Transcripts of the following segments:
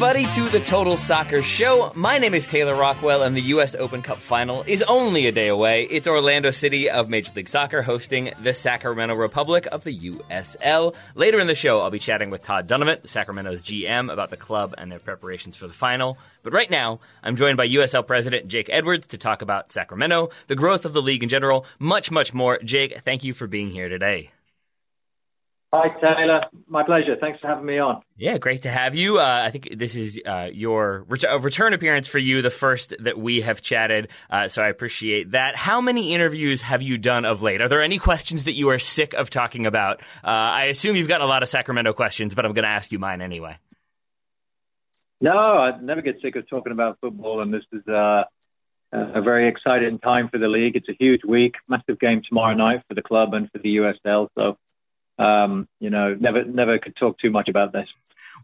Everybody to the Total Soccer Show. My name is Taylor Rockwell, and the U.S. Open Cup final is only a day away. It's Orlando City of Major League Soccer hosting the Sacramento Republic of the USL. Later in the show, I'll be chatting with Todd Dunivant, Sacramento's GM, about the club and their preparations for the final. But right now, I'm joined by USL President Jake Edwards to talk about Sacramento, the growth of the league in general, much, much more. Jake, thank you for being here today. Hi, Taylor. My pleasure. Thanks for having me on. Yeah, great to have you. Uh, I think this is uh, your ret- return appearance for you, the first that we have chatted. Uh, so I appreciate that. How many interviews have you done of late? Are there any questions that you are sick of talking about? Uh, I assume you've got a lot of Sacramento questions, but I'm going to ask you mine anyway. No, I never get sick of talking about football, and this is uh, a very exciting time for the league. It's a huge week, massive game tomorrow night for the club and for the USL. So, um, you know, never never could talk too much about this.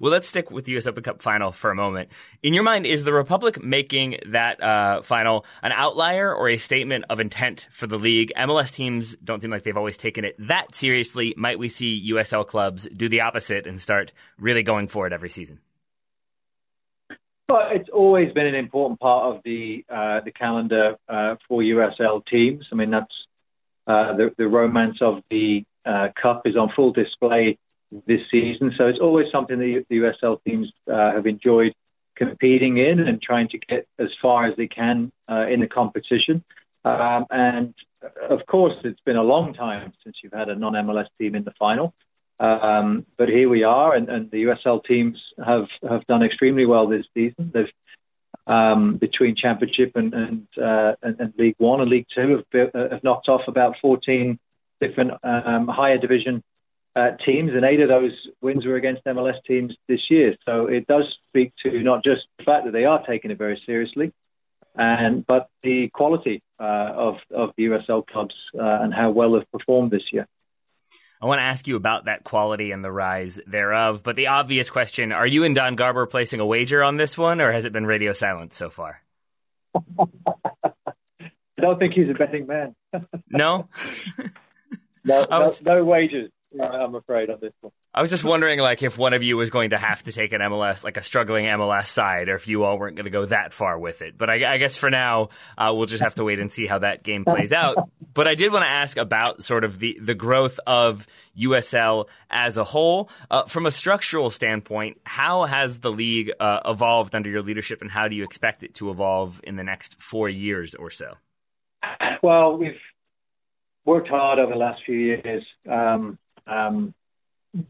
Well, let's stick with the U.S. Open Cup final for a moment. In your mind, is the Republic making that uh, final an outlier or a statement of intent for the league? MLS teams don't seem like they've always taken it that seriously. Might we see USL clubs do the opposite and start really going for it every season? But it's always been an important part of the uh, the calendar uh, for USL teams. I mean, that's uh, the the romance of the uh, cup is on full display this season. So it's always something that the USL teams uh, have enjoyed competing in and trying to get as far as they can uh, in the competition. Um, and of course, it's been a long time since you've had a non-MLS team in the final. Um, but here we are, and, and, the USL teams have, have done extremely well this season. They've um, between Championship and and, uh, and, and League One and League Two have, uh, have knocked off about 14 different um, higher division uh, teams, and eight of those wins were against MLS teams this year. So it does speak to not just the fact that they are taking it very seriously, and but the quality uh, of of the USL clubs uh, and how well they've performed this year. I want to ask you about that quality and the rise thereof. But the obvious question are you and Don Garber placing a wager on this one, or has it been radio silence so far? I don't think he's a betting man. no? no, no, no wagers. I'm afraid on this one. I was just wondering, like, if one of you was going to have to take an MLS, like a struggling MLS side, or if you all weren't going to go that far with it. But I, I guess for now, uh, we'll just have to wait and see how that game plays out. But I did want to ask about sort of the the growth of USL as a whole, uh, from a structural standpoint. How has the league uh, evolved under your leadership, and how do you expect it to evolve in the next four years or so? Well, we've worked hard over the last few years. Um, um,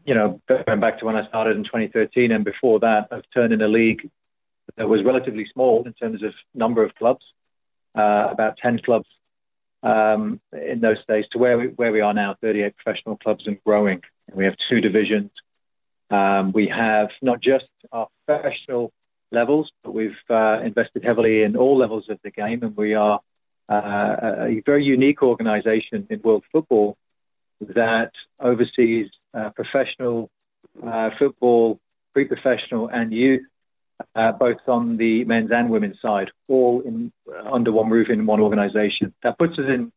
you know, going back to when I started in 2013 and before that, of turning a league that was relatively small in terms of number of clubs, uh, about 10 clubs um, in those days, to where we, where we are now, 38 professional clubs and growing. We have two divisions. Um, we have not just our professional levels, but we've uh, invested heavily in all levels of the game, and we are uh, a very unique organization in world football that oversees uh, professional uh, football, pre-professional, and youth, uh, both on the men's and women's side, all in under one roof in one organisation. That puts us in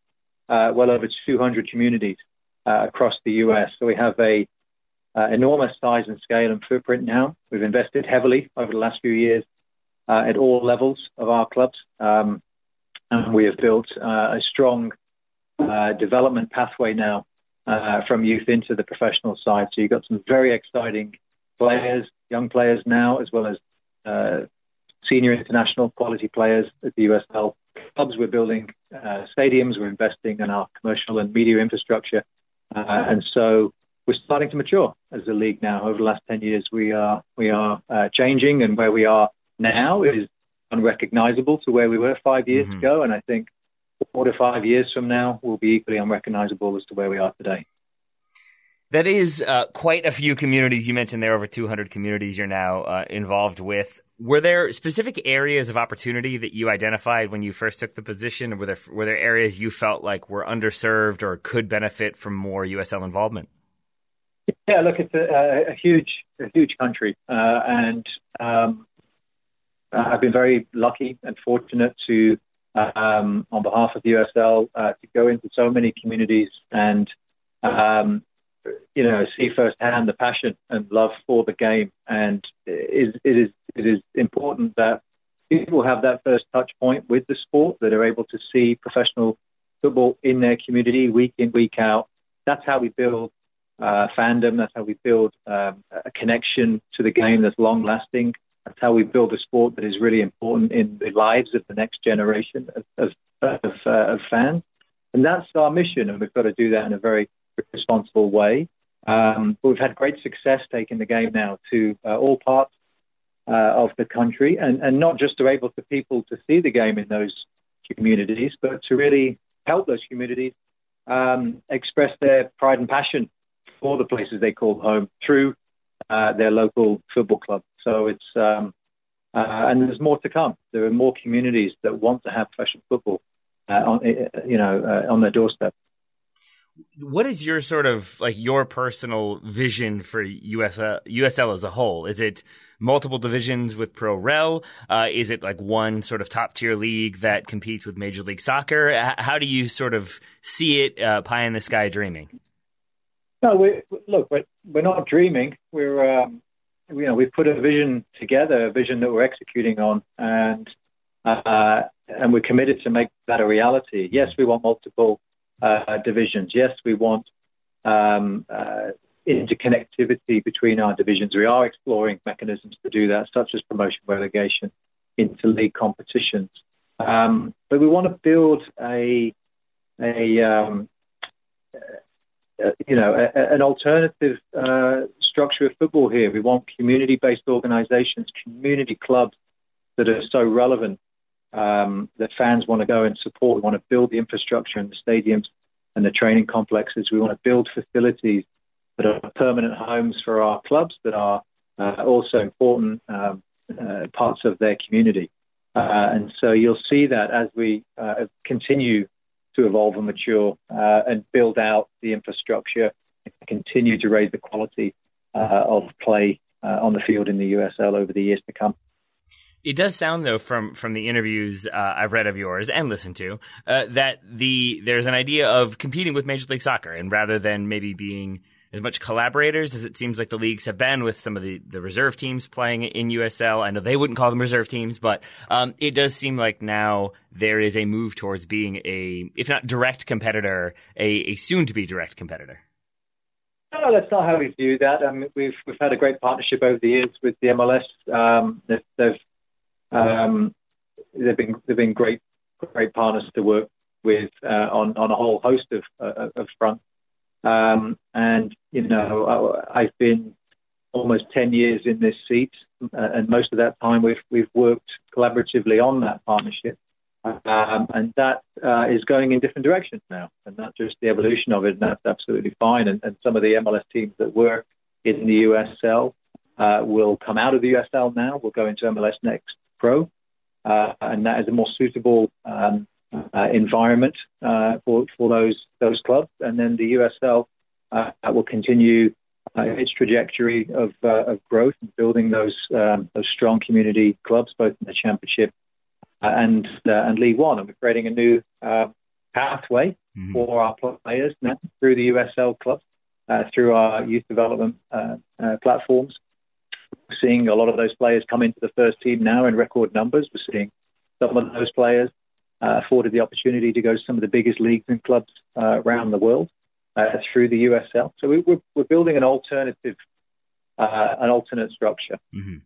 uh, well over 200 communities across the US. So we have a enormous size and scale and footprint now. We've invested heavily over the last few years at all levels of our clubs, um, and we have built a strong development pathway now uh, from youth into the professional side. So you've got some very exciting players, young players now, as well as uh, senior international quality players at the USL clubs. We're building uh, stadiums, we're investing in our commercial and media infrastructure, uh, and so we're starting to mature as a league now. Over the last ten years, we are we are uh, changing, and where we are now is unrecognizable to where we were five years mm-hmm. ago. And I think four to five years from now will be equally unrecognizable as to where we are today. That is uh, quite a few communities. You mentioned there are over 200 communities you're now uh, involved with. Were there specific areas of opportunity that you identified when you first took the position? Were there were there areas you felt like were underserved or could benefit from more USL involvement? Yeah, look, it's a, a huge, a huge country, uh, and um, I've been very lucky and fortunate to um, on behalf of the USL uh, to go into so many communities and um, you know see firsthand the passion and love for the game. And it is it is it is important that people have that first touch point with the sport that are able to see professional football in their community week in week out. That's how we build uh, fandom. That's how we build um, a connection to the game that's long lasting. That's how we build a sport that is really important in the lives of the next generation of, of, uh, of fans. And that's our mission, and we've got to do that in a very responsible way. Um, but we've had great success taking the game now to uh, all parts uh, of the country, and, and not just to able for people to see the game in those communities, but to really help those communities um, express their pride and passion for the places they call home through uh, their local football club. So it's um, uh, and there's more to come. There are more communities that want to have professional football, uh, on you know, uh, on their doorstep. What is your sort of like your personal vision for USL, USL as a whole? Is it multiple divisions with Pro Rel? Uh, is it like one sort of top tier league that competes with Major League Soccer? How do you sort of see it uh, pie in the sky dreaming? No, we, look, we're, we're not dreaming. We're um, you know, we've put a vision together, a vision that we're executing on, and uh, and we're committed to make that a reality. Yes, we want multiple uh, divisions. Yes, we want um, uh, interconnectivity between our divisions. We are exploring mechanisms to do that, such as promotion relegation into league competitions. Um, but we want to build a a um, uh, you know, a, an alternative uh, structure of football here. We want community-based organisations, community clubs that are so relevant um, that fans want to go and support. We want to build the infrastructure and the stadiums and the training complexes. We want to build facilities that are permanent homes for our clubs that are uh, also important um, uh, parts of their community. Uh, and so you'll see that as we continue to evolve and mature uh, and build out the infrastructure and continue to raise the quality uh, of play uh, on the field in the USL over the years to come. It does sound though from from the interviews uh, I've read of yours and listened to uh, that the there's an idea of competing with Major League Soccer and rather than maybe being as much collaborators as it seems like the leagues have been with some of the, the reserve teams playing in USL. I know they wouldn't call them reserve teams, but um, it does seem like now there is a move towards being a, if not direct competitor, a, a soon to be direct competitor. No, that's not how we view that. I mean, we've we've had a great partnership over the years with the MLS. Um, they've they've, um, they've been they've been great great partners to work with uh, on on a whole host of uh, of fronts. Um, and, you know, I, have been almost 10 years in this seat, uh, and most of that time we've, we've worked collaboratively on that partnership. Um, and that uh, is going in different directions now, and not just the evolution of it, and that's absolutely fine. And, and some of the MLS teams that were in the USL uh, will come out of the USL now, will go into MLS Next Pro, uh, and that is a more suitable um, environment uh, for for those those clubs, and then the USL uh, will continue uh, its trajectory of of growth and building those um, those strong community clubs, both in the Championship and and League One, and we're creating a new pathway mm-hmm. for our players now through the USL clubs, through our youth development platforms. We're seeing a lot of those players come into the first team now in record numbers. We're seeing some of those players uh, afforded the opportunity to go to some of the biggest leagues and clubs uh, around the world uh, through the USL. So we, are we're building an alternative, uh, an alternate structure. Mm-hmm.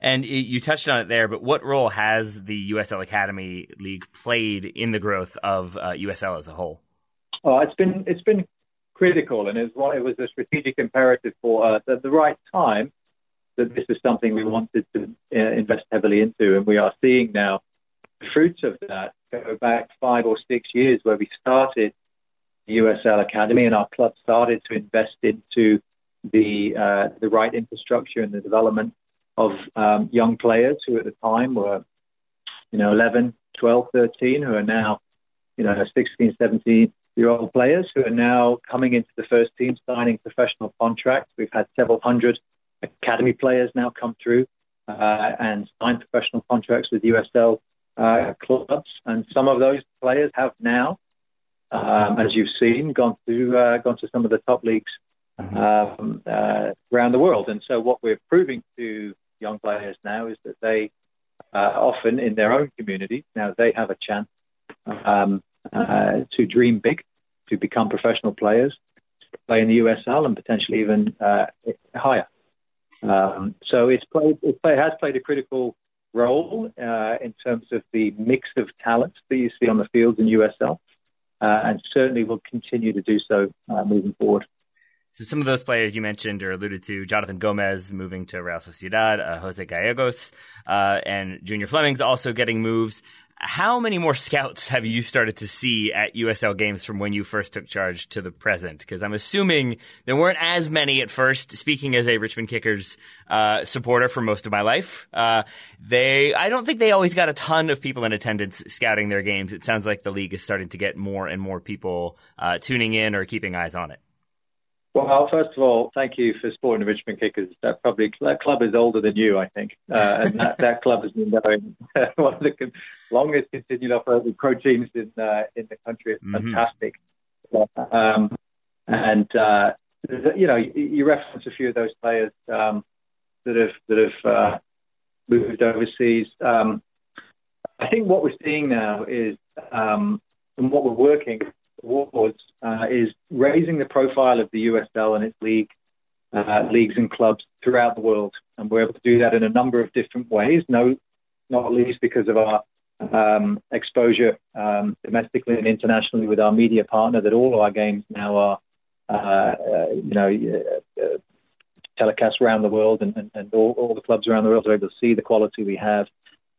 And you touched on it there, but what role has the USL Academy League played in the growth of USL uh, as a whole? Oh, it's been it's been critical, and it was, it was a strategic imperative for us at the right time that this is something we wanted to uh, invest heavily into, and we are seeing now fruits of that go back five or six years where we started the USL Academy and our club started to invest into the uh, the right infrastructure and the development of um, young players who at the time were, you know, 11, 12, 13, who are now, you know, 16, 17 year old players who are now coming into the first team, signing professional contracts. We've had several hundred academy players now come through uh, and sign professional contracts with USL uh, clubs, and some of those players have now, um, as you've seen, gone to uh, gone to some of the top leagues mm-hmm. um, uh, around the world. And so, what we're proving to young players now is that they uh, often in their own community now they have a chance um, uh, to dream big, to become professional players, to play in the USL, and potentially even uh, higher. Um, so it's played, it has played a critical role uh, in terms of the mix of talents that you see on the fields in USL, uh, and certainly will continue to do so uh, moving forward. So some of those players you mentioned or alluded to, Jonathan Gomez moving to Real Sociedad, uh, Jose Gallegos, uh, and Junior Flemmings also getting moves. How many more scouts have you started to see at USL games from when you first took charge to the present? Because I'm assuming there weren't as many at first. Speaking as a Richmond Kickers uh, supporter for most of my life, uh, they I don't think they always got a ton of people in attendance scouting their games. It sounds like the league is starting to get more and more people uh, tuning in or keeping eyes on it. Well, first of all, thank you for supporting the Richmond Kickers. That probably that club is older than you, I think, uh, and that, that club has been going one of the longest continued operating pro teams in uh, in the country. It's mm-hmm. fantastic, um, and uh, you know, you reference a few of those players um, that have that have uh, moved overseas. Um, I think what we're seeing now is, um, and what we're working towards uh, is raising the profile of the USL and its league, uh, leagues and clubs throughout the world. And we're able to do that in a number of different ways, no, not least because of our um, exposure um, domestically and internationally with our media partner, that all of our games now are, uh, uh you know, uh, uh, telecast around the world and, and, and all, all, the clubs around the world are able to see the quality we have.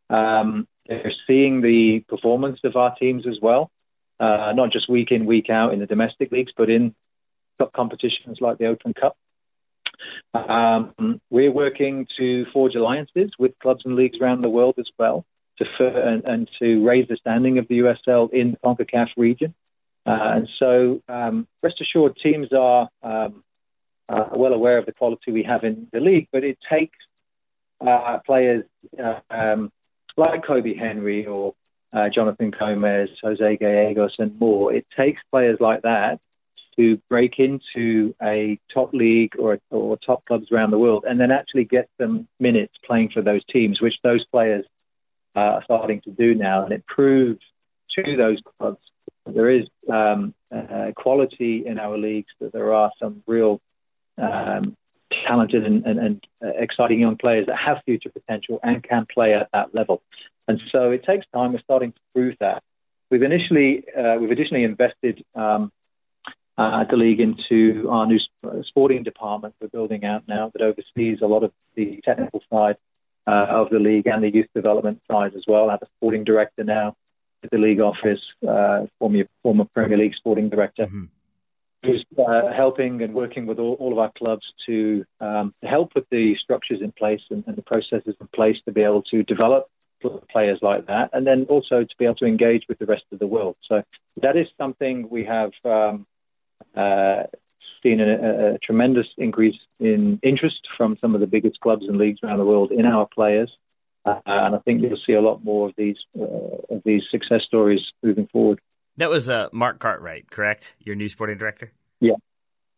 Um, they're seeing the performance of our teams as well uh, not just week in, week out in the domestic leagues, but in top competitions like the Open Cup. Um, we're working to forge alliances with clubs and leagues around the world as well to and, and, to raise the standing of the USL in the CONCACAF region. Uh, and so, um, rest assured, teams are um, uh, well aware of the quality we have in the league, but it takes uh, players uh, um, like Kobi Henry or uh, Jonathan Gomez, Jose Gallegos, and more. It takes players like that to break into a top league or, or top clubs around the world and then actually get some minutes playing for those teams, which those players uh, are starting to do now. And it proves to those clubs that there is um, uh, quality in our leagues, that there are some real um, talented and, and, and, uh, exciting young players that have future potential and can play at that level. And so it takes time. We're starting to prove that. We've initially uh, we've additionally invested um, uh, at the league into our new sporting department we're building out now that oversees a lot of the technical side uh, of the league and the youth development side as well. I have a sporting director now at the league office, uh, former former Premier League sporting director. Mm-hmm who's uh, helping and working with all, all of our clubs to, um, to help put the structures in place and, and, the processes in place to be able to develop players like that, and then also to be able to engage with the rest of the world. So that is something we have um, uh, seen a, a, tremendous increase in interest from some of the biggest clubs and leagues around the world in our players, uh, and I think you'll see a lot more of these uh, of these success stories moving forward. That was uh, Mark Cartwright, correct? Your new sporting director. Yeah,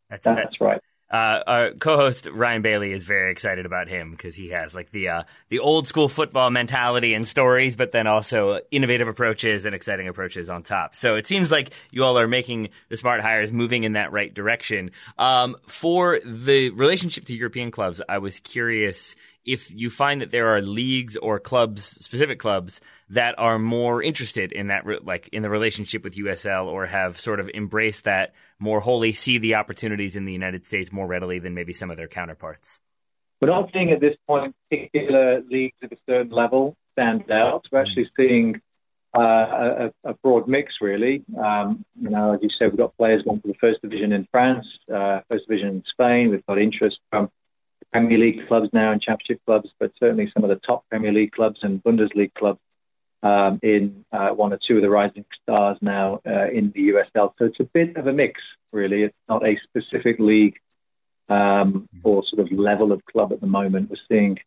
that's, that's that, right. Uh, our co-host Ryan Bailey is very excited about him because he has like the uh, the old school football mentality and stories, but then also innovative approaches and exciting approaches on top. So it seems like you all are making the smart hires, moving in that right direction. Um, for the relationship to European clubs, I was curious if you find that there are leagues or clubs, specific clubs, that are more interested in that, like in the relationship with USL, or have sort of embraced that more wholly, see the opportunities in the United States more readily than maybe some of their counterparts. We're not seeing at this point particular leagues at a certain level stand out. We're actually seeing uh, a, a, broad mix, really. Um, you know, as you said, we've got players going to the first division in France, uh, first division in Spain. We've got interest from Premier League clubs now and Championship clubs, but certainly some of the top Premier League clubs and Bundesliga clubs um, in uh, one or two of the rising stars now uh, in the USL. So it's a bit of a mix, really. It's not a specific league um, or sort of level of club at the moment. We're seeing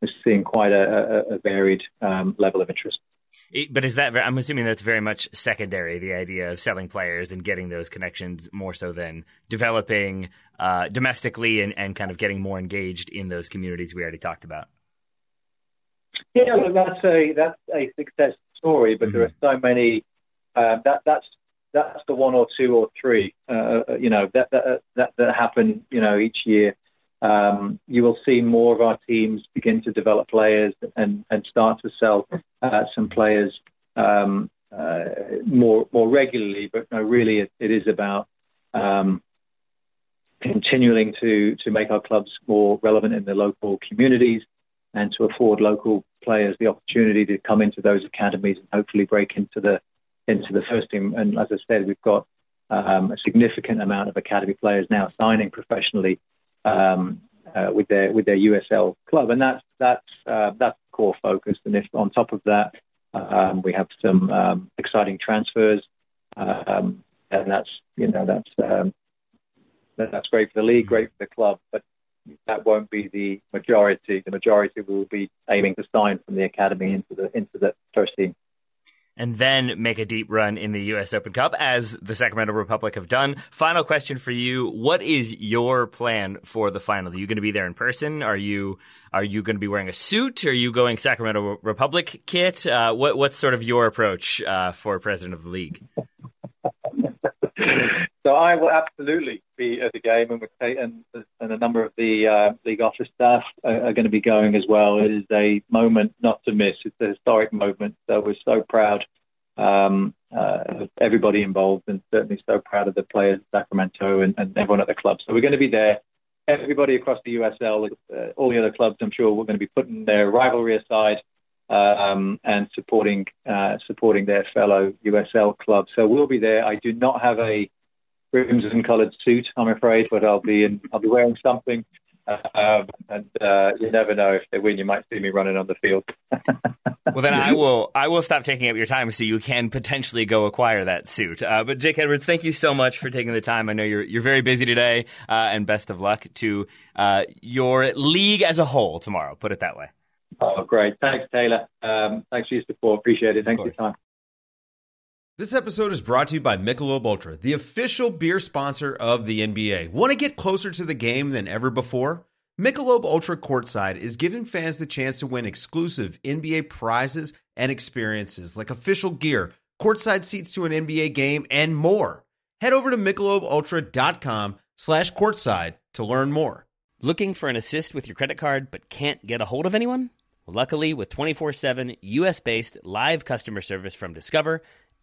we're seeing quite a, a, a varied um, level of interest. But is that? I'm assuming that's very much secondary. The idea of selling players and getting those connections more so than developing uh, domestically and, and kind of getting more engaged in those communities we already talked about. Yeah, well, that's a that's a success story, but mm-hmm. there are so many. Uh, that that's that's the one or two or three. Uh, uh, you know that that that that happen. You know each year. Um, you will see more of our teams begin to develop players and, and start to sell uh, some players um, uh, more more regularly. But no, really, it, it is about um, continuing to to make our clubs more relevant in the local communities and to afford local players the opportunity to come into those academies and hopefully break into the into the first team. And as I said, we've got um, a significant amount of academy players now signing professionally um, uh, with their with their USL club, and that's that's uh, that's core focus. And if on top of that um, we have some um, exciting transfers, um, and that's you know that's um, that's great for the league, great for the club, but that won't be the majority. The majority will be aiming to sign from the academy into the into the first team. And then make a deep run in the U.S. Open Cup, as the Sacramento Republic have done. Final question for you: What is your plan for the final? Are you going to be there in person? Are you are you going to be wearing a suit? Are you going Sacramento Republic kit? Uh, what what's sort of your approach uh, for president of the league? So I will absolutely be at the game, and, and, and a number of the uh, league office staff are, are, going to be going as well. It is a moment not to miss. It's a historic moment. So we're so proud um, uh, of everybody involved, and certainly so proud of the players at Sacramento and, and everyone at the club. So we're going to be there. Everybody across the USL, uh, all the other clubs, I'm sure, we're going to be putting their rivalry aside um, and supporting uh, supporting their fellow USL club. So we'll be there. I do not have a crimson coloured suit, I'm afraid, but I'll be in. I'll be wearing something. Um, and uh, you never know if they win, you might see me running on the field. well, then I will. I will stop taking up your time so you can potentially go acquire that suit. Uh, but Jake Edwards, thank you so much for taking the time. I know you're you're very busy today, uh, and best of luck to uh, your league as a whole tomorrow. Put it that way. Oh, great! Thanks, Taylor. Um, thanks for your support. Appreciate it. Thanks for your time. This episode is brought to you by Michelob Ultra, the official beer sponsor of the NBA. Want to get closer to the game than ever before? Michelob Ultra Courtside is giving fans the chance to win exclusive NBA prizes and experiences like official gear, courtside seats to an NBA game, and more. Head over to michelobultra.com slash courtside to learn more. Looking for an assist with your credit card but can't get a hold of anyone? Luckily, with 24-7 US-based live customer service from Discover,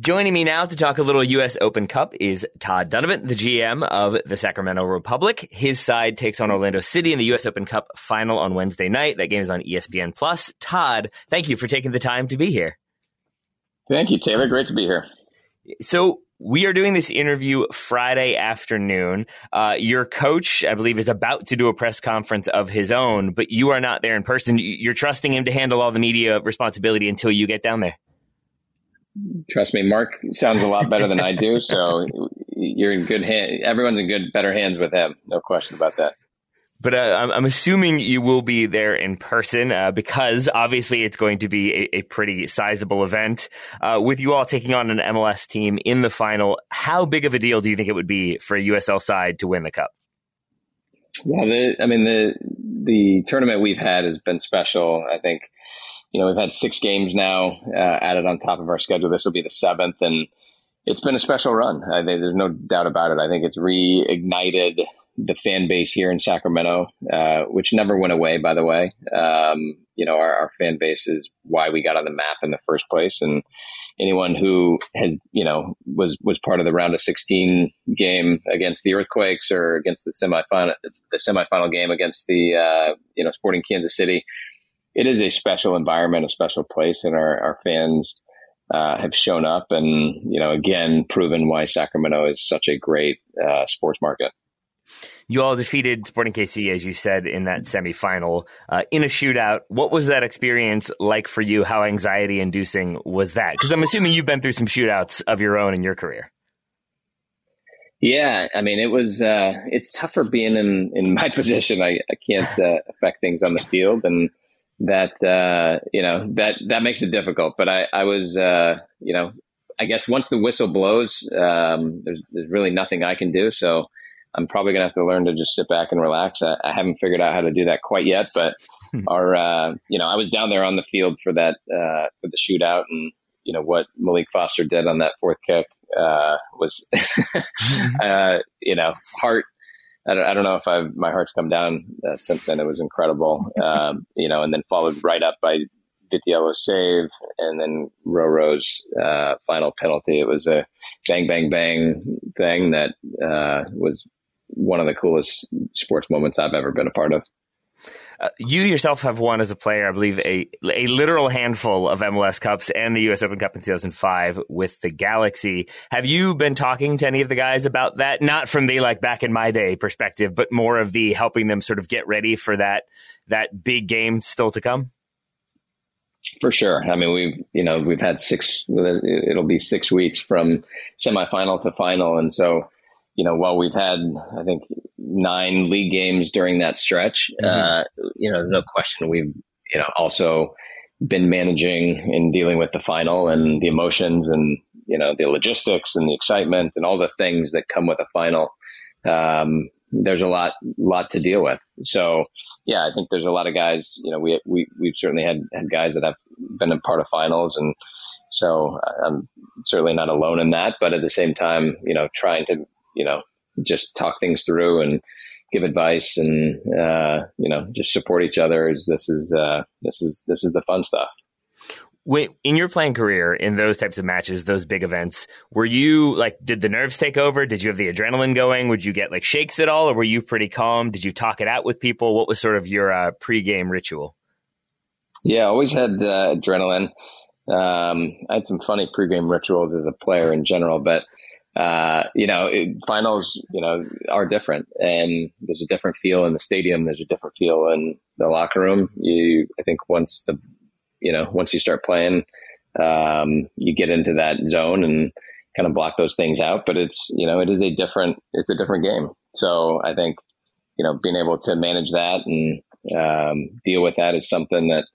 Joining me now to talk a little U.S. Open Cup is Todd Dunivant, the GM of the Sacramento Republic. His side takes on Orlando City in the U.S. Open Cup final on Wednesday night. That game is on ESPN Plus. Todd, thank you for taking the time to be here. Thank you, Taylor. Great to be here. So, we are doing this interview Friday afternoon. Uh, your coach, I believe, is about to do a press conference of his own, but you are not there in person. You're trusting him to handle all the media responsibility until you get down there. Trust me, Mark sounds a lot better than I do. So you're in good hands. Everyone's in good, better hands with him. No question about that. But uh, I'm, I'm, assuming you will be there in person uh, because obviously it's going to be a, a pretty sizable event. Uh, with you all taking on an MLS team in the final, how big of a deal do you think it would be for a USL side to win the cup? Well, the, I mean the the tournament we've had has been special. I think you know, we've had six games now uh, added on top of our schedule. This will be the seventh, and it's been a special run. I there's no doubt about it. I think it's reignited the fan base here in Sacramento, uh, which never went away, by the way. Um, you know, our, our, fan base is why we got on the map in the first place. And anyone who has, you know, was, was part of the round of 16 game against the Earthquakes or against the semifinal, the semifinal game against the, uh, you know, Sporting Kansas City, it is a special environment, a special place, and our, our fans uh, have shown up and, you know, again, proven why Sacramento is such a great uh, sports market. You all defeated Sporting KC, as you said, in that semifinal uh, in a shootout. What was that experience like for you? How anxiety inducing was that? Because I'm assuming you've been through some shootouts of your own in your career. Yeah, I mean, it was. Uh, it's tougher being in in my position. I, I can't uh, affect things on the field, and that uh, you know that that makes it difficult. But I I was uh, you know I guess once the whistle blows, um, there's there's really nothing I can do. So I'm probably gonna have to learn to just sit back and relax. I, I haven't figured out how to do that quite yet, but our uh, you know I was down there on the field for that uh, for the shootout, and you know what Maalique Foster did on that fourth kick uh, was uh, you know heart I don't, I don't know if I've, my heart's come down uh, since then. It was incredible, um, you know, and then followed right up by Vitiello's save and then Roro's uh, final penalty. It was a bang, bang, bang thing that uh, was one of the coolest sports moments I've ever been a part of. Uh, you yourself have won as a player, I believe, a a literal handful of MLS Cups and the U.S. Open Cup in 2005 with the Galaxy. Have you been talking to any of the guys about that? Not from the like back in my day perspective, but more of the helping them sort of get ready for that that big game still to come. For sure. I mean, we've you know we've had six. It'll be six weeks from semifinal to final, and so you know, while we've had, I think, nine league games during that stretch, mm-hmm. uh, you know, no question we've, you know, also been managing and dealing with the final and the emotions and, you know, the logistics and the excitement and all the things that come with a final. Um, there's a lot, lot to deal with. So, yeah, I think there's a lot of guys, you know, we, we, we've certainly had, had guys that have been a part of finals and, so I'm certainly not alone in that, but at the same time, you know, trying to you know, just talk things through and give advice and uh, you know just support each other. Is this is uh, this is this is the fun stuff. In your playing career, in those types of matches, those big events, were you like, did the nerves take over? Did you have the adrenaline going? Would you get like shakes at all, or were you pretty calm? Did you talk it out with people? What was sort of your uh, pregame ritual? Yeah, I always had uh, adrenaline. Um, I had some funny pregame rituals as a player in general, but uh, you know, it, finals, you know, are different and there's a different feel in the stadium. There's a different feel in the locker room. You, I think once the, you know, once you start playing, um, you get into that zone and kind of block those things out. But it's, you know, it is a different, it's a different game. So I think, you know, being able to manage that and um, deal with that is something that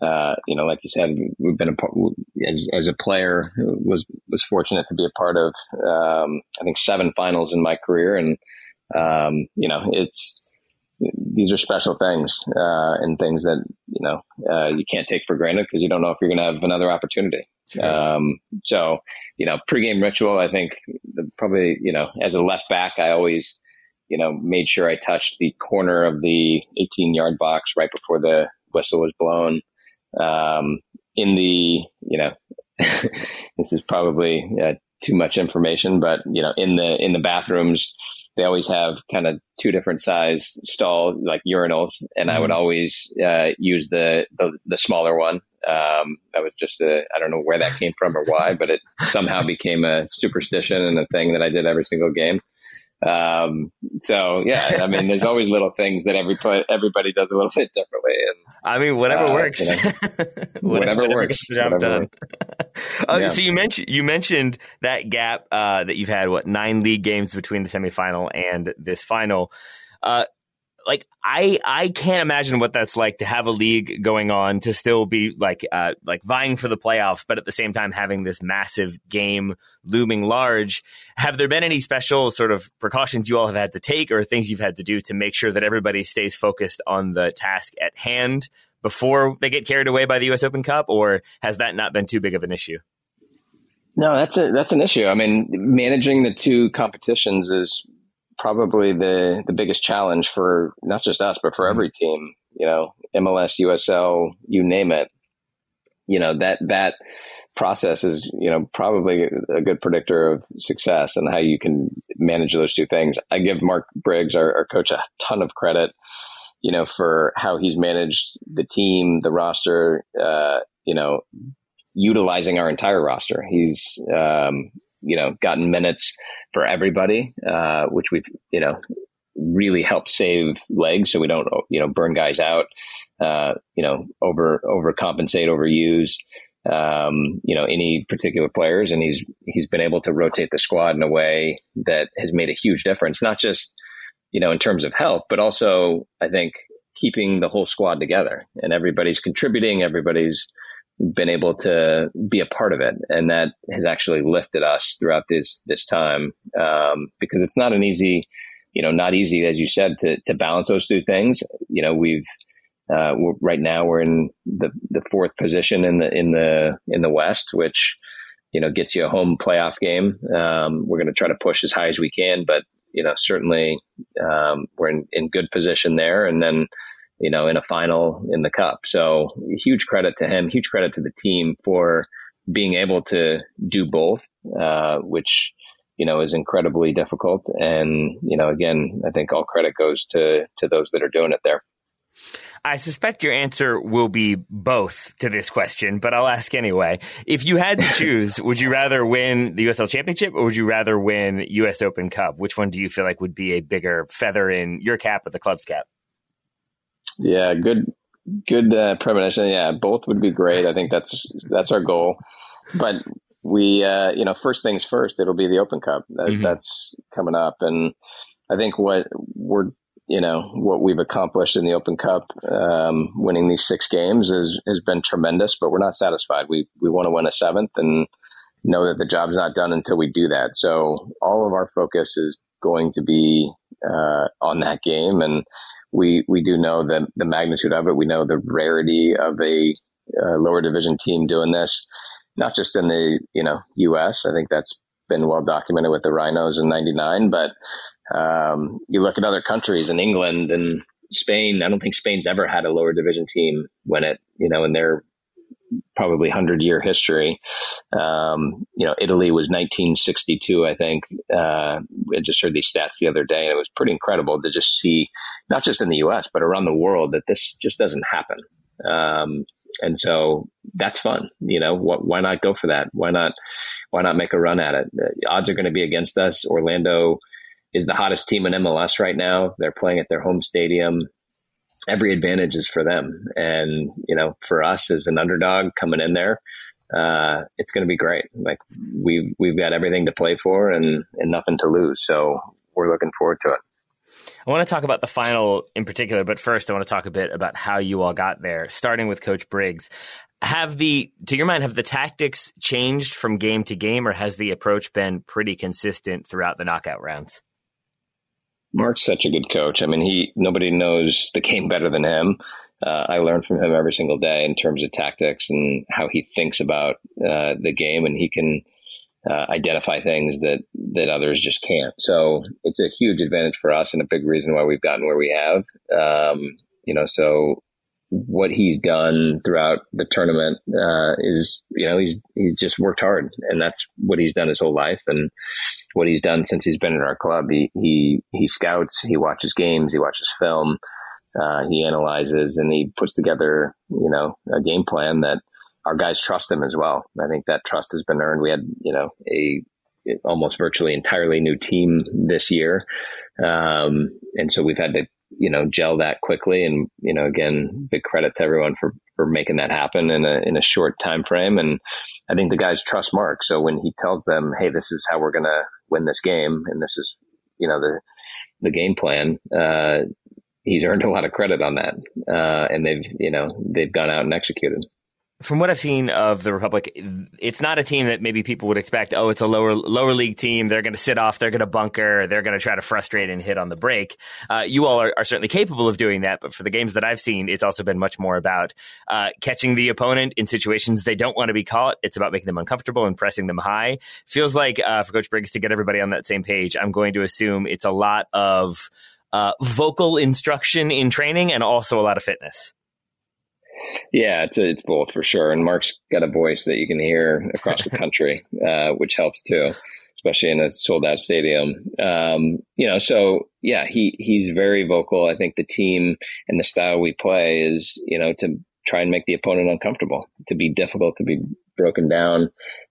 uh, you know, like you said, we've been a as as a player was was fortunate to be a part of um, I think seven finals in my career, and um, you know, it's these are special things uh, and things that you know uh, you can't take for granted because you don't know if you're going to have another opportunity. Sure. Um, so, you know, pregame ritual. I think the, probably you know as a left back, I always you know made sure I touched the corner of the 18 yard box right before the whistle was blown um, in the you know this is probably uh, too much information, but you know, in the in the bathrooms, they always have kind of two different size stall like urinals, and mm-hmm. I would mm-hmm. always uh, use the, the, the smaller one. Um, that was just a I don't know where that came from or why, but it somehow became a superstition and a thing that I did every single game. Um, so yeah, I mean, there's always little things that every everybody does a little bit differently. And I mean, whatever uh, works, you know, whatever, whatever, works, job whatever done. uh, yeah. So you mentioned you mentioned that gap uh, that you've had what nine league games between the semifinal and this final. Uh, like I I can't imagine what that's like to have a league going on to still be like uh, like vying for the playoffs, but at the same time having this massive game looming large. Have there been any special sort of precautions you all have had to take, or things you've had to do to make sure that everybody stays focused on the task at hand before they get carried away by the U.S. Open Cup, or has that not been too big of an issue? No, that's a, that's an issue. I mean, managing the two competitions is probably the the biggest challenge for not just us but for mm-hmm. every team you know MLS USL you name it. You know that that process is you know probably a good predictor of success and how you can manage those two things. I give Mark Briggs our, our coach a ton of credit you know for how he's managed the team the roster uh, you know utilizing our entire roster. He's um, you know gotten minutes for everybody, uh, which we've you know really helped save legs so we don't you know burn guys out, uh, you know over overcompensate, overuse. Um, you know any particular players, and he's he's been able to rotate the squad in a way that has made a huge difference, not just you know in terms of health, but also I think keeping the whole squad together and everybody's contributing, everybody's been able to be a part of it, and that has actually lifted us throughout this this time um, because it's not an easy, you know, not easy as you said to to balance those two things. You know, we've uh, right now we're in the the fourth position in the in the in the West, which you know gets you a home playoff game. Um, we're going to try to push as high as we can, but you know certainly um, we're in, in good position there, and then you know, in a final in the cup. So huge credit to him, huge credit to the team for being able to do both, uh, which, you know, is incredibly difficult. And, you know, again, I think all credit goes to, to those that are doing it there. I suspect your answer will be both to this question, but I'll ask anyway. If you had to choose, would you rather win the USL Championship or would you rather win US Open Cup? Which one do you feel like would be a bigger feather in your cap or the club's cap? Yeah, good, good uh, premonition. Yeah, both would be great. I think that's that's our goal. But we, uh, you know, first things first. It'll be the Open Cup that, mm-hmm. that's coming up, and I think what we're you know what we've accomplished in the Open Cup, um, winning these six games, is has been tremendous. But we're not satisfied. We we want to win a seventh, and know that the job's not done until we do that. So all of our focus is going to be uh, on that game, and we we do know the the magnitude of it. We know the rarity of a uh, lower division team doing this, not just in the you know U.S. I think that's been well documented with the Rhinos in '99, but um, you look at other countries in England and Spain. I don't think Spain's ever had a lower division team when it you know in their probably 100 year history. Um, you know, Italy was 1962, I think. Uh, I just heard these stats the other day, and it was pretty incredible to just see, not just in the US, but around the world, that this just doesn't happen. Um, and so that's fun. You know, what, why not go for that? Why not, why not make a run at it? The odds are going to be against us. Orlando is the hottest team in MLS right now. They're playing at their home stadium every advantage is for them. And, you know, for us as an underdog coming in there, uh, it's going to be great. Like we've, we've got everything to play for and, and nothing to lose. So we're looking forward to it. I want to talk about the final in particular, but first I want to talk a bit about how you all got there, starting with Coach Briggs. Have the, to your mind, have the tactics changed from game to game, or has the approach been pretty consistent throughout the knockout rounds? Mark's such a good coach. I mean, he nobody knows the game better than him. Uh, I learn from him every single day in terms of tactics and how he thinks about uh, the game, and he can uh, identify things that that others just can't. So it's a huge advantage for us, and a big reason why we've gotten where we have. Um, you know, so what he's done throughout the tournament uh, is, you know, he's he's just worked hard, and that's what he's done his whole life, and what he's done since he's been in our club. He he he scouts, he watches games, he watches film, uh, he analyzes, and he puts together, you know, a game plan that our guys trust him as well. I think that trust has been earned. We had, you know, a almost virtually entirely new team this year, um, and so we've had to you know, gel that quickly. And, you know, again, big credit to everyone for, for making that happen in a, in a short time frame. And I think the guys trust Mark. So when he tells them, Hey, this is how we're going to win this game. And this is, you know, the, the game plan, uh, he's earned a lot of credit on that. Uh, and they've, you know, they've gone out and executed from what I've seen of the Republic, it's not a team that maybe people would expect. Oh, it's a lower lower league team. They're going to sit off. They're going to bunker. They're going to try to frustrate and hit on the break. Uh, you all are, are, certainly capable of doing that. But for the games that I've seen, it's also been much more about uh, catching the opponent in situations they don't want to be caught. It's about making them uncomfortable and pressing them high. Feels like uh, for Coach Briggs to get everybody on that same page, I'm going to assume it's a lot of uh, vocal instruction in training and also a lot of fitness. Yeah, it's, it's both for sure. And Mark's got a voice that you can hear across the country, uh, which helps too, especially in a sold out stadium. Um, you know, so yeah, he, he's very vocal. I think the team and the style we play is, you know, to try and make the opponent uncomfortable, to be difficult, to be broken down,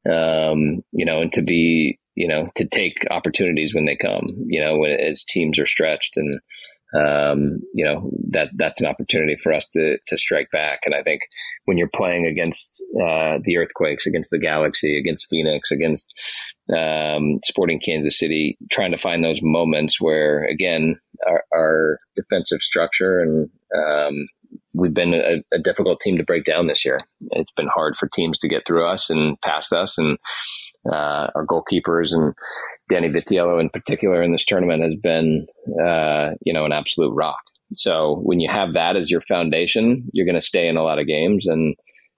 um, you know, and to be, you know, to take opportunities when they come, you know, when, as teams are stretched and, um, you know that that's an opportunity for us to to strike back. And I think when you're playing against uh, the Earthquakes, against the Galaxy, against Phoenix, against um, Sporting Kansas City, trying to find those moments where again our, our defensive structure and um, we've been a, a, difficult team to break down this year. It's been hard for teams to get through us and past us, and uh, our goalkeepers and Danny Vitiello in particular in this tournament has been, uh, you know, an absolute rock. So when you have that as your foundation, you're going to stay in a lot of games. And,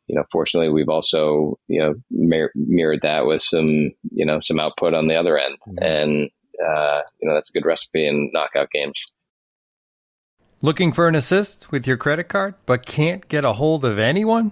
you know, fortunately, we've also, you know, mir- mirrored that with some, you know, some output on the other end. Mm-hmm. And, uh, you know, that's a good recipe in knockout games. Looking for an assist with your credit card, but can't get a hold of anyone?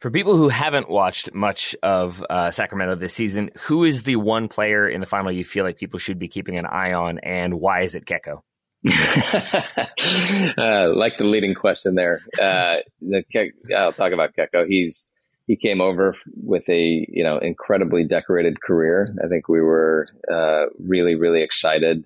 For people who haven't watched much of uh, Sacramento this season, who is the one player in the final you feel like people should be keeping an eye on, and why is it Keko? uh, like the leading question there. Uh, the Ke- I'll talk about Keko. He's he came over with a you know incredibly decorated career. I think we were uh, really really excited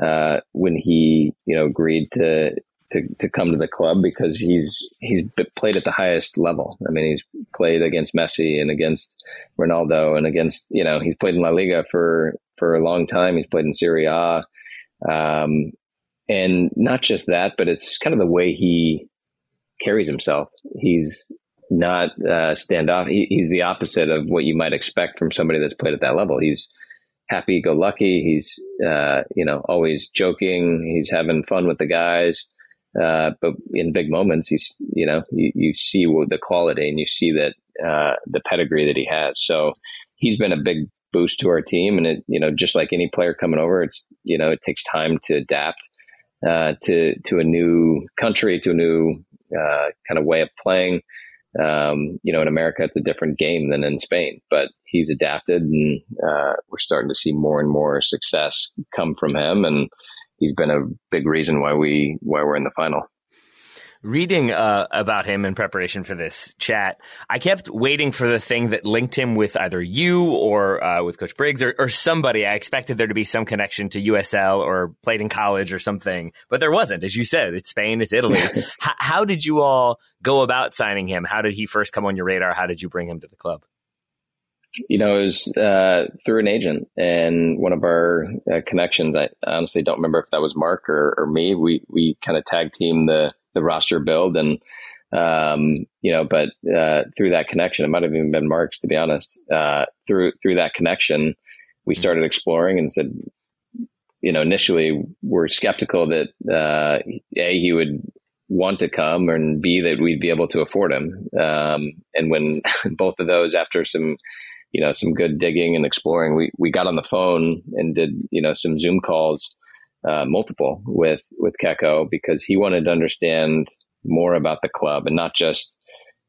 uh, when he you know agreed to to, to come to the club because he's he's played at the highest level. I mean, he's played against Messi and against Ronaldo and against you know he's played in La Liga for for a long time. He's played in Serie A, um, and not just that, but it's kind of the way he carries himself. He's not uh, standoff. He, he's the opposite of what you might expect from somebody that's played at that level. He's happy go lucky. He's, uh, you know, always joking. He's having fun with the guys. Uh, but in big moments, he's, you know, you, you see the quality and you see that, uh, the pedigree that he has. So he's been a big boost to our team. And it, you know, just like any player coming over, it's, you know, it takes time to adapt, uh, to, to a new country, to a new, uh, kind of way of playing. Um, you know, in America, it's a different game than in Spain, but he's adapted and, uh, we're starting to see more and more success come from him. And, he's been a big reason why we why we're in the final. reading uh, about him in preparation for this chat, I kept waiting for the thing that linked him with either you or uh, with Coach Briggs or, or, somebody. I expected there to be some connection to USL or played in college or something, but there wasn't. As you said, it's Spain, it's Italy. How did you all go about signing him? How did he first come on your radar? How did you bring him to the club? You know, it was uh, through an agent and one of our uh, connections. I honestly don't remember if that was Mark or, or me. We we kind of tag team the the roster build and um, you know, but uh, through that connection, it might have even been Mark's to be honest. Uh, through through that connection, we mm-hmm. started exploring and said, you know, initially we're skeptical that uh, a he would want to come and b that we'd be able to afford him. Um, and when both of those, after some you know some good digging and exploring, we we got on the phone and did you know some Zoom calls uh, multiple with with Keko because he wanted to understand more about the club and not just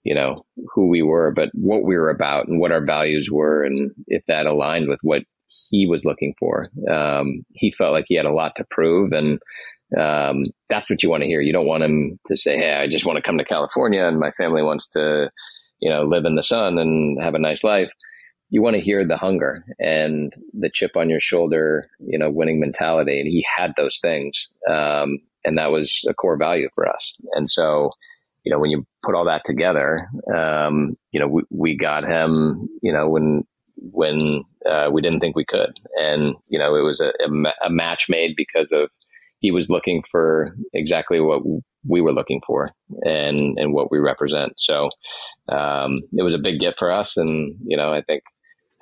you know who we were, but what we were about and what our values were, and if that aligned with what he was looking for. Um, he felt like he had a lot to prove, and um, that's what you want to hear. You don't want him to say, "Hey, I just want to come to California, and my family wants to, you know, live in the sun and have a nice life." You want to hear the hunger and the chip on your shoulder, you know, winning mentality. And he had those things. Um, and that was a core value for us. And so, you know, when you put all that together, um, you know, we, we got him, you know, when, when, uh, we didn't think we could. And, you know, it was a, a, a match made because of, he was looking for exactly what we were looking for and, and what we represent. So, um, it was a big get for us. And, you know, I think,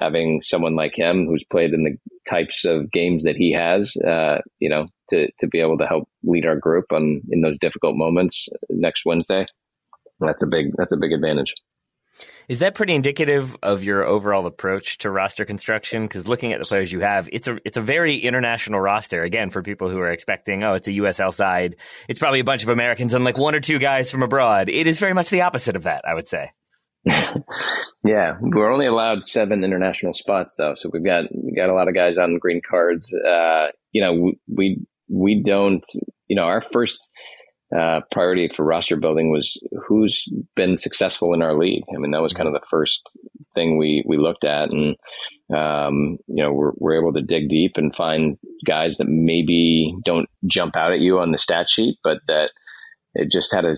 having someone like him who's played in the types of games that he has, uh, you know, to, to be able to help lead our group on in those difficult moments next Wednesday. That's a big that's a big advantage. Is that pretty indicative of your overall approach to roster construction? Because looking at the players you have, it's a it's a very international roster. Again, for people who are expecting, oh, it's a USL side, it's probably a bunch of Americans and like one or two guys from abroad. It is very much the opposite of that, I would say. yeah, we're only allowed seven international spots though, so we've got we got a lot of guys on green cards. Uh, you know, we we don't. You know, our first uh, priority for roster building was who's been successful in our league. I mean, that was kind of the first thing we we looked at, and um, you know, we're we're able to dig deep and find guys that maybe don't jump out at you on the stat sheet, but that it just had a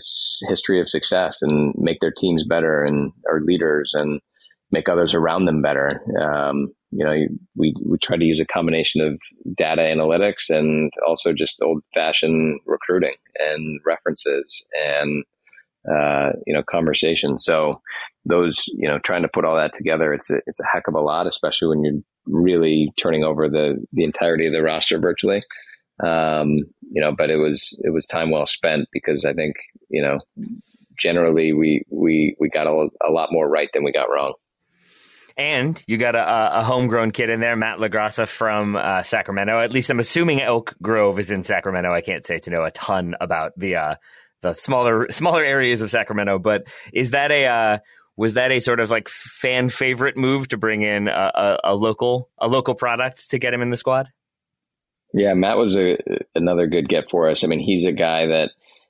history of success and make their teams better and our leaders and make others around them better. Um, you know, we we try to use a combination of data analytics and also just old fashioned recruiting and references and uh, you know conversations. So those you know trying to put all that together, it's a it's a heck of a lot, especially when you're really turning over the the entirety of the roster virtually. Um, you know, but it was it was time well spent because I think you know generally we we we got a, a lot more right than we got wrong. And you got a, a homegrown kid in there, Matt LaGrassa from uh, Sacramento. At least I'm assuming Elk Grove is in Sacramento. I can't say to know a ton about the uh, the smaller smaller areas of Sacramento, but is that a uh, was that a sort of like fan favorite move to bring in a, a, a local a local product to get him in the squad? Yeah, Matt was a, another good get for us. I mean, he's a guy that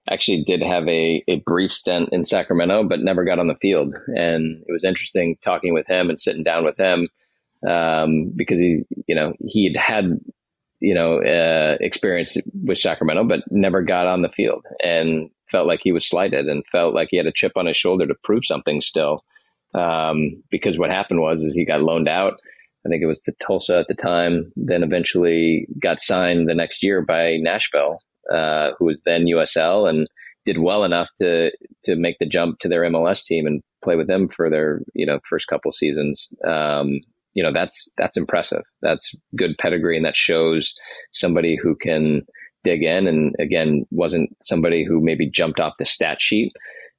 actually did have a, a brief stint in Sacramento, but never got on the field. And it was interesting talking with him and sitting down with him um, because he's, you know, he had had, you know, uh, experience with Sacramento, but never got on the field and felt like he was slighted and felt like he had a chip on his shoulder to prove something still. Um, because what happened was is he got loaned out I think it was to Tulsa at the time, then eventually got signed the next year by Nashville, uh, who was then USL and did well enough to to make the jump to their MLS team and play with them for their you know first couple seasons. Um, you know that's that's impressive. That's good pedigree, and that shows somebody who can dig in. And again, wasn't somebody who maybe jumped off the stat sheet,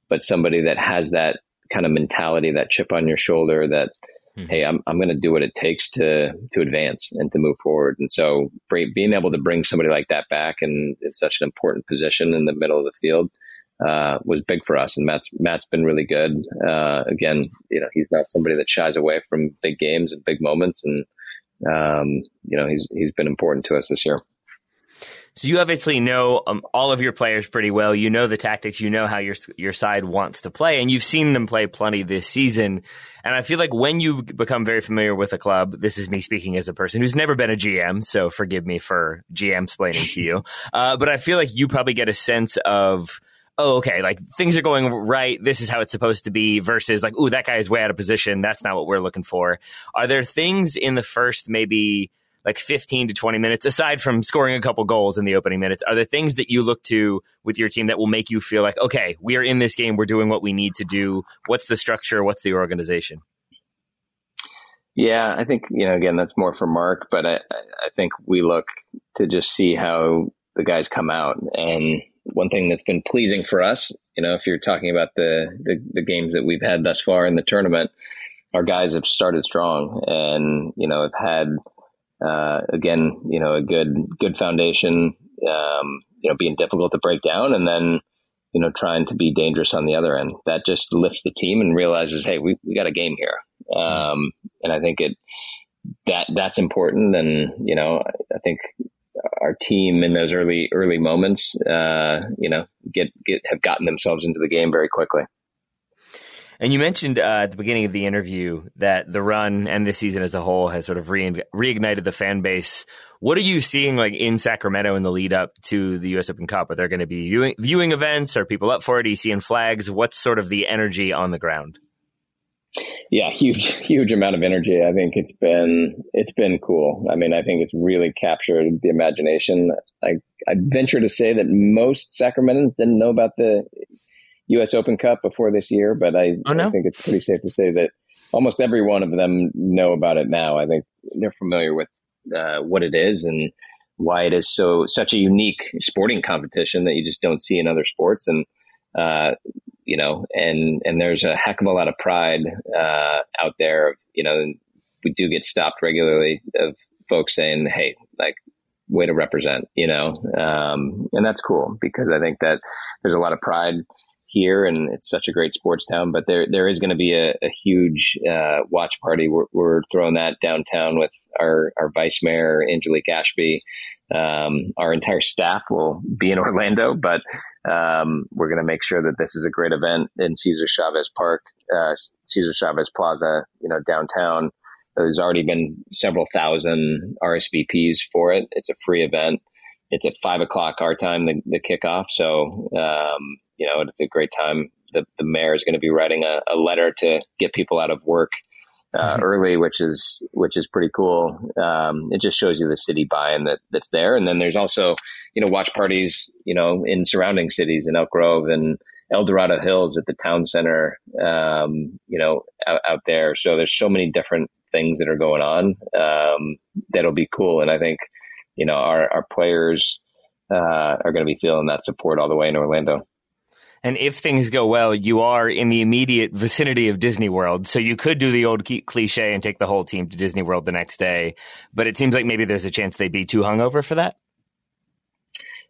but somebody that has that kind of mentality, that chip on your shoulder, that mm-hmm. hey, I'm I'm going to do what it takes to to advance and to move forward. And so being able to bring somebody like that back and in such an important position in the middle of the field uh, was big for us. And Matt's Matt's been really good. Uh, again, you know, he's not somebody that shies away from big games and big moments, and um, you know, he's he's been important to us this year. So you obviously know um, all of your players pretty well. You know the tactics. You know how your your side wants to play, and you've seen them play plenty this season. And I feel like when you become very familiar with a club, this is me speaking as a person who's never been a GM, so forgive me for GM explaining to you. Uh, but I feel like you probably get a sense of oh, okay, like things are going right. This is how it's supposed to be versus like, ooh, that guy is way out of position. That's not what we're looking for. Are there things in the first maybe like 15 to 20 minutes, aside from scoring a couple goals in the opening minutes, are there things that you look to with your team that will make you feel like, okay, we are in this game, we're doing what we need to do? What's the structure? What's the organization? Yeah, I think, you know, again, that's more for Mark, but I, I think we look to just see how the guys come out. And one thing that's been pleasing for us, you know, if you're talking about the, the, the games that we've had thus far in the tournament, our guys have started strong and, you know, have had uh, again, you know, a good good foundation. Um, you know, being difficult to break down, and then you know, trying to be dangerous on the other end. That just lifts the team and realizes, hey, we we got a game here. Um, and I think it that that's important. And you know, I think our team in those early early moments, uh, you know, get get have gotten themselves into the game very quickly. And you mentioned uh, at the beginning of the interview that the run and this season as a whole has sort of re- reignited the fan base. What are you seeing like in Sacramento in the lead up to the U.S. Open Cup? Are there going to be viewing, viewing events? Are people up for it? Are you seeing flags? What's sort of the energy on the ground? Yeah, huge, huge amount of energy. I think it's been it's been cool. I mean, I think it's really captured the imagination. I I venture to say that most Sacramentans didn't know about the U.S. Open Cup before this year, but I, oh, no? I think it's pretty safe to say that almost every one of them know about it now. I think they're familiar with uh, what it is and why it is so such a unique sporting competition that you just don't see in other sports. And uh, you know, and and there's a heck of a lot of pride uh, out there. You know, we do get stopped regularly of folks saying, "Hey, like." way to represent you know um, and that's cool because i think that there's a lot of pride here, and it's such a great sports town. But there there is going to be a, a huge uh, watch party. We're, we're, throwing that downtown with our our vice mayor Angelique Ashby. Um, our entire staff will be in Orlando, but um, we're going to make sure that this is a great event in Cesar Chavez Park, uh, Cesar Chavez Plaza, you know, downtown. There's already been several thousand RSVPs for it. It's a free event. It's at five o'clock our time, the, the kickoff. So, um, you know, it's a great time. The, the mayor is going to be writing a, a letter to get people out of work uh, early, which is which is pretty cool. Um, it just shows you the city buy-in that that's there. And then there's also you know watch parties you know in surrounding cities in Elk Grove and El Dorado Hills at the town center. Um, you know out, out, there. So there's so many different things that are going on um, that'll be cool. And I think you know our our players uh, are going to be feeling that support all the way in Orlando. And if things go well, you are in the immediate vicinity of Disney World. So you could do the old cliche and take the whole team to Disney World the next day. But it seems like maybe there's a chance they'd be too hungover for that.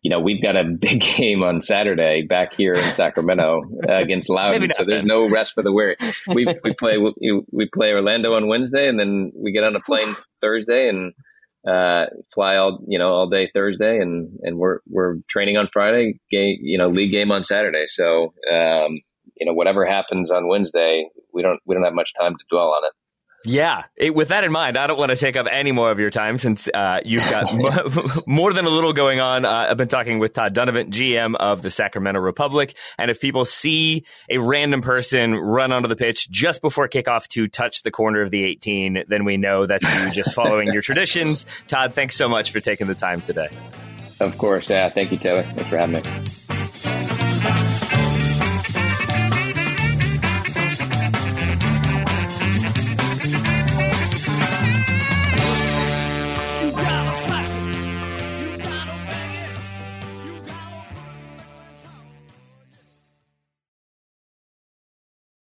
You know, we've got a big game on Saturday back here in Sacramento uh, against Loudoun, so there's no rest for the weary. We we play we, we play Orlando on Wednesday, and then we get on a plane Thursday, and uh, fly all you know all day Thursday, and and we're we're training on Friday. Game, you know, league game on Saturday. So um, you know, whatever happens on Wednesday, we don't we don't have much time to dwell on it. Yeah. It, with that in mind, I don't want to take up any more of your time since uh, you've got more than a little going on. Uh, I've been talking with Todd Dunivant, GM of the Sacramento Republic. And if people see a random person run onto the pitch just before kickoff to touch the corner of the 18, then we know that's you just following your traditions. Todd, thanks so much for taking the time today. Of course. Yeah. Thank you, Taylor. Thanks for having me.